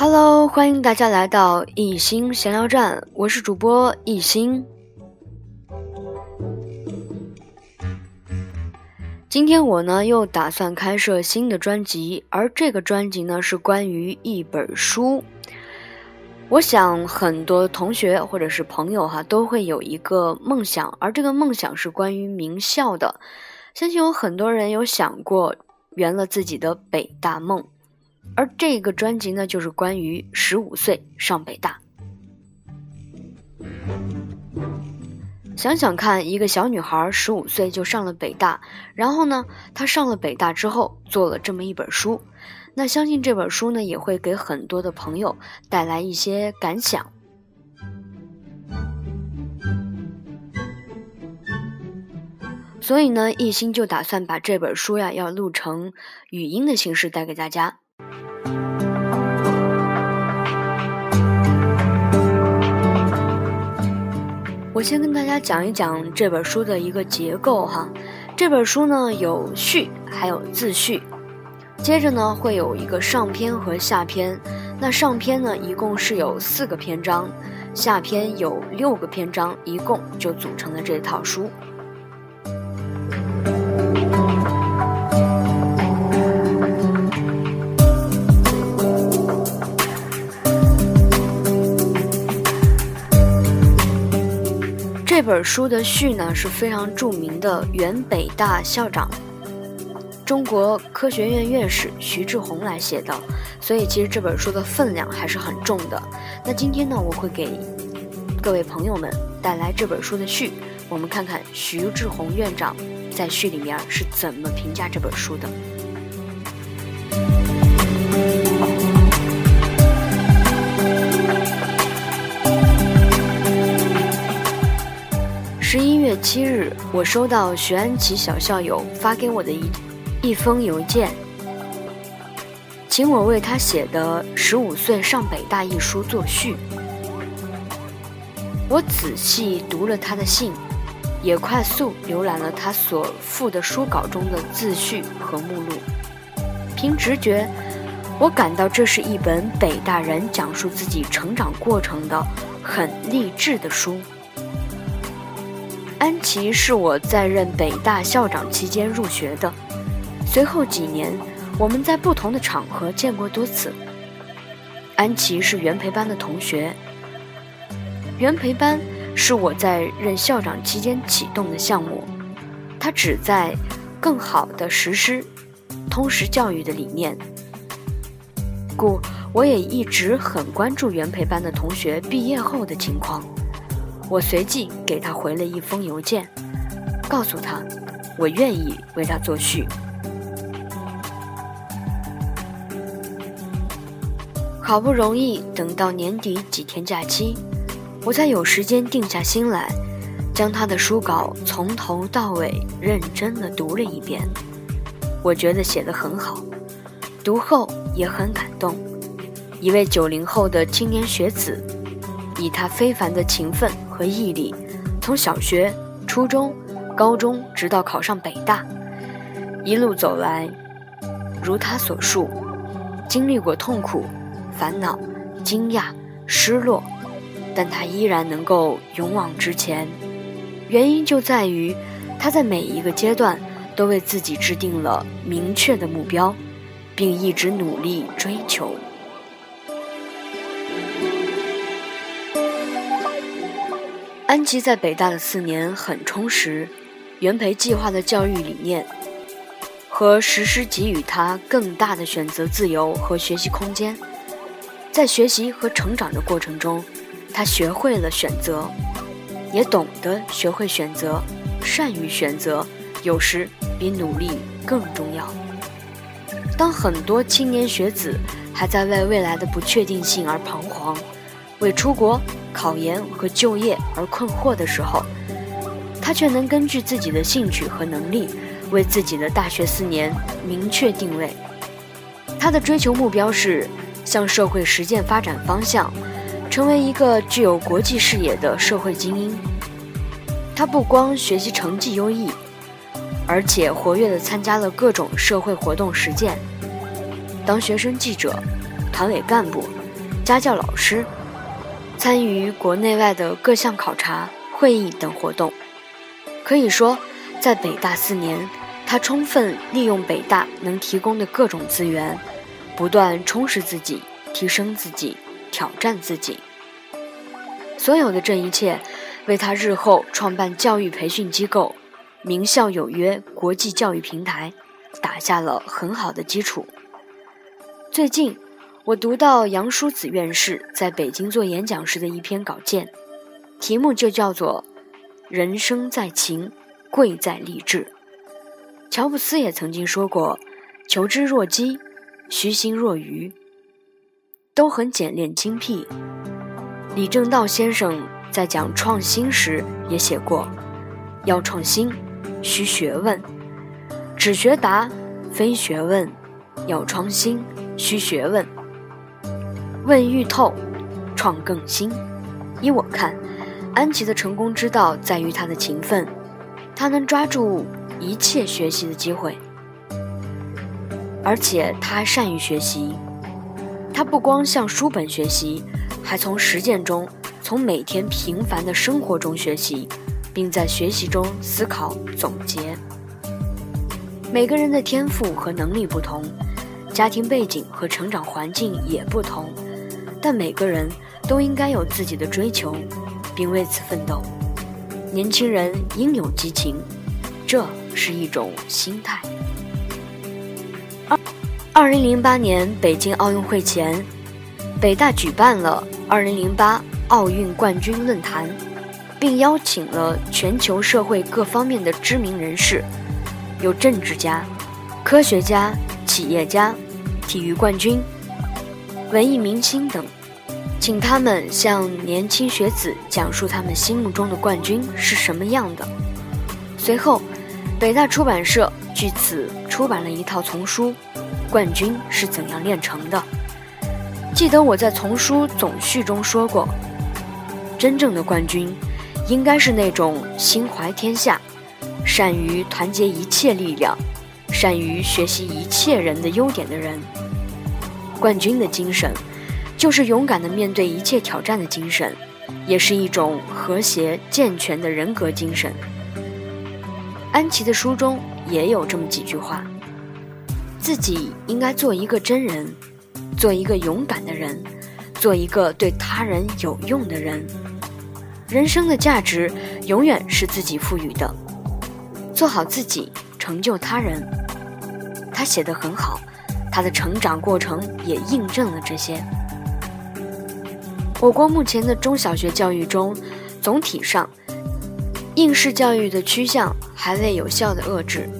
Hello，欢迎大家来到一心闲聊站，我是主播一心。今天我呢又打算开设新的专辑，而这个专辑呢是关于一本书。我想很多同学或者是朋友哈都会有一个梦想，而这个梦想是关于名校的。相信有很多人有想过圆了自己的北大梦。而这个专辑呢，就是关于十五岁上北大。想想看，一个小女孩十五岁就上了北大，然后呢，她上了北大之后做了这么一本书，那相信这本书呢，也会给很多的朋友带来一些感想。所以呢，一心就打算把这本书呀，要录成语音的形式带给大家。我先跟大家讲一讲这本书的一个结构哈。这本书呢有序，还有自序，接着呢会有一个上篇和下篇。那上篇呢一共是有四个篇章，下篇有六个篇章，一共就组成了这套书。本书的序呢是非常著名的原北大校长、中国科学院院士徐志宏来写的，所以其实这本书的分量还是很重的。那今天呢，我会给各位朋友们带来这本书的序，我们看看徐志宏院长在序里面是怎么评价这本书的。我收到徐安琪小校友发给我的一一封邮件，请我为他写的《十五岁上北大》一书作序。我仔细读了他的信，也快速浏览了他所附的书稿中的自序和目录。凭直觉，我感到这是一本北大人讲述自己成长过程的很励志的书。安琪是我在任北大校长期间入学的，随后几年我们在不同的场合见过多次。安琪是原培班的同学，原培班是我在任校长期间启动的项目，它旨在更好地实施通识教育的理念，故我也一直很关注原培班的同学毕业后的情况。我随即给他回了一封邮件，告诉他我愿意为他作序。好不容易等到年底几天假期，我才有时间定下心来，将他的书稿从头到尾认真的读了一遍。我觉得写得很好，读后也很感动。一位九零后的青年学子，以他非凡的勤奋。和毅力，从小学、初中、高中，直到考上北大，一路走来，如他所述，经历过痛苦、烦恼、惊讶、失落，但他依然能够勇往直前。原因就在于他在每一个阶段都为自己制定了明确的目标，并一直努力追求。安琪在北大的四年很充实，原培计划的教育理念和实施给予他更大的选择自由和学习空间。在学习和成长的过程中，他学会了选择，也懂得学会选择，善于选择，有时比努力更重要。当很多青年学子还在为未来的不确定性而彷徨，为出国。考研和就业而困惑的时候，他却能根据自己的兴趣和能力，为自己的大学四年明确定位。他的追求目标是向社会实践发展方向，成为一个具有国际视野的社会精英。他不光学习成绩优异，而且活跃地参加了各种社会活动实践，当学生记者、团委干部、家教老师，参与国内外的各项考察、会议等活动。可以说，在北大四年，他充分利用北大能提供的各种资源，不断充实自己、提升自己、挑战自己。所有的这一切，为他日后创办教育培训机构“名校有约”国际教育平台打下了很好的基础。最近，我读到杨舒子院士在北京做演讲时的一篇稿件，题目就叫做“人生在勤，贵在励志”。乔布斯也曾经说过：“求知若饥，虚心若愚。”都很简练精辟。李政道先生在讲创新时也写过：“要创新，需学问。只学达，非学问。要创新，需学问。问欲透，创更新。”依我看，安琪的成功之道在于他的勤奋，他能抓住一切学习的机会，而且他还善于学习。他不光向书本学习。还从实践中，从每天平凡的生活中学习，并在学习中思考总结。每个人的天赋和能力不同，家庭背景和成长环境也不同，但每个人都应该有自己的追求，并为此奋斗。年轻人应有激情，这是一种心态。二二零零八年北京奥运会前，北大举办了。二零零八奥运冠军论坛，并邀请了全球社会各方面的知名人士，有政治家、科学家、企业家、体育冠军、文艺明星等，请他们向年轻学子讲述他们心目中的冠军是什么样的。随后，北大出版社据此出版了一套丛书《冠军是怎样炼成的》。记得我在丛书总序中说过，真正的冠军，应该是那种心怀天下、善于团结一切力量、善于学习一切人的优点的人。冠军的精神，就是勇敢地面对一切挑战的精神，也是一种和谐健全的人格精神。安琪的书中也有这么几句话：自己应该做一个真人。做一个勇敢的人，做一个对他人有用的人。人生的价值永远是自己赋予的，做好自己，成就他人。他写得很好，他的成长过程也印证了这些。我国目前的中小学教育中，总体上，应试教育的趋向还未有效的遏制，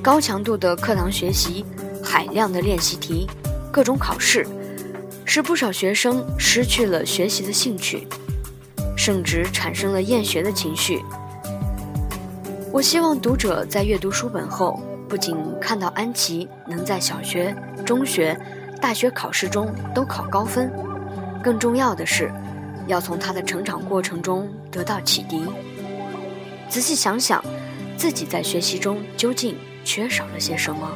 高强度的课堂学习，海量的练习题。各种考试，使不少学生失去了学习的兴趣，甚至产生了厌学的情绪。我希望读者在阅读书本后，不仅看到安琪能在小学、中学、大学考试中都考高分，更重要的是，要从他的成长过程中得到启迪，仔细想想自己在学习中究竟缺少了些什么，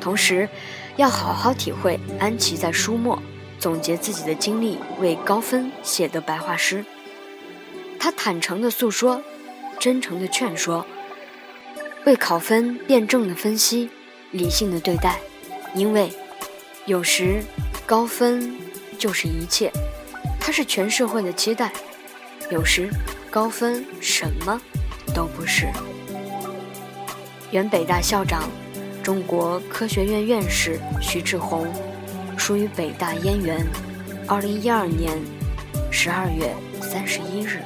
同时。要好好体会安琪在书末总结自己的经历为高分写的白话诗。他坦诚地诉说，真诚地劝说，为考分辩证的分析，理性的对待。因为有时高分就是一切，它是全社会的期待；有时高分什么都不是。原北大校长。中国科学院院士徐志宏，属于北大燕园，二零一二年十二月三十一日。